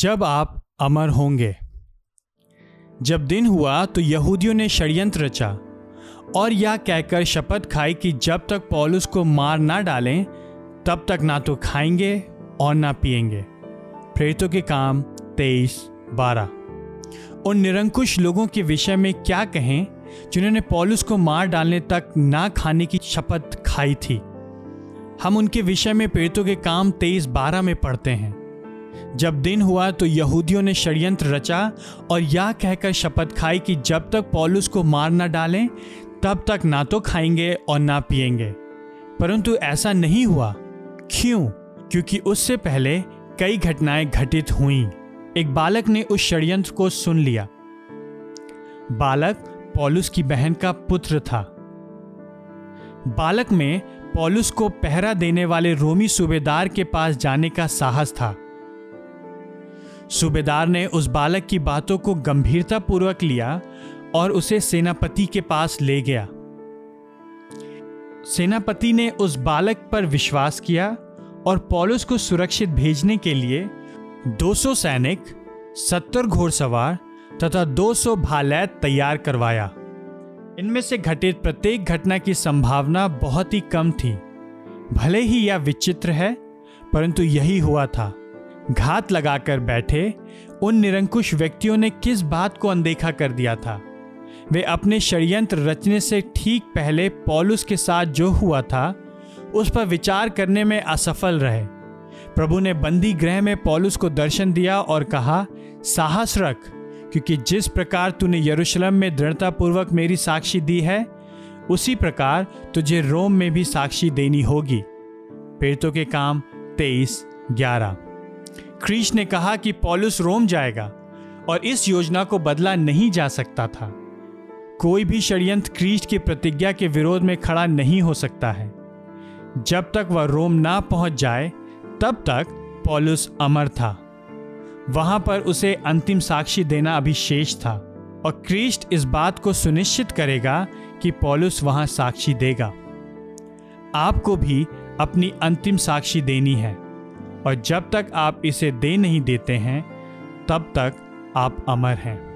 जब आप अमर होंगे। जब दिन हुआ तो यहूदियों ने षड्यंत्र रचा और यह कहकर शपथ खाई कि जब तक पौलुस को मार ना डालें, तब तक ना तो खाएँगे और ना पिएँगे। प्रेरितों के काम तेईस बारह। उन निरंकुश लोगों के विषय में क्या कहें, जिन्होंने पौलुस को मार डालने तक ना खाने की शपथ खाई थी? हम उनके विषय में प्रेरितों के काम तेईस बारह में पढ़ते हैं। जब दिन हुआ तो यहूदियों ने षड्यंत्र रचा और यह कहकर शपथ खाई कि जब तक पौलुस को मार न डालें, तब तक ना तो खाएँगे और ना पिएँगे परंतु ऐसा नहीं हुआ। क्यों? क्योंकि उससे पहले कई घटनाएँ घटित हुईं। एक बालक ने उस षड्यंत्र को सुन लिया। बालक पौलुस की बहन का पुत्र था। बालक में पौलुस को पहरा देने वाले रोमी सूबेदार के पास जाने का साहस था। सूबेदार ने उस बालक की बातों को गंभीरता पूर्वक लिया और उसे सेनापति के पास ले गया। सेनापति ने उस बालक पर विश्वास किया और पौलुस को सुरक्षित भेजने के लिए 200 सैनिक 70 घोड़सवार तथा 200 भालैत तैयार करवाया। इनमें से घटित प्रत्येक घटना की संभावना बहुत ही कम थी। भले ही यह विचित्र है, परंतु यही हुआ था। घात लगाकर बैठे, उन निरंकुश व्यक्तियों ने किस बात को अनदेखा कर दिया था? वे अपने षड्यंत्र रचने से ठीक पहले पॉलुस के साथ जो हुआ था, उस पर विचार करने में असफल रहे। प्रभु ने बंदी गृह में पॉलुस को दर्शन दिया और कहा, साहस रख, क्योंकि जिस प्रकार तूने यरूशलेम में दृढ़तापूर्वक मेरी साक्षी दी है, उसी प्रकार तुझे रोम में भी साक्षी देनी होगी। पेड़ों के काम तेईस ग्यारह। क्रीश ने कहा कि पॉलुस रोम जाएगा और इस योजना को बदला नहीं जा सकता था। कोई भी षड्यंत्र क्रीस्ट की प्रतिज्ञा के विरोध में खड़ा नहीं हो सकता है। जब तक वह रोम ना पहुँच जाए, तब तक पॉलुस अमर था। वहाँ पर उसे अंतिम साक्षी देना अभी शेष था और क्रीस्ट इस बात को सुनिश्चित करेगा कि पॉलुस वहाँ साक्षी देगा। आपको भी अपनी अंतिम साक्षी देनी है। और जब तक आप इसे दे नहीं देते हैं तब तक आप अमर हैं।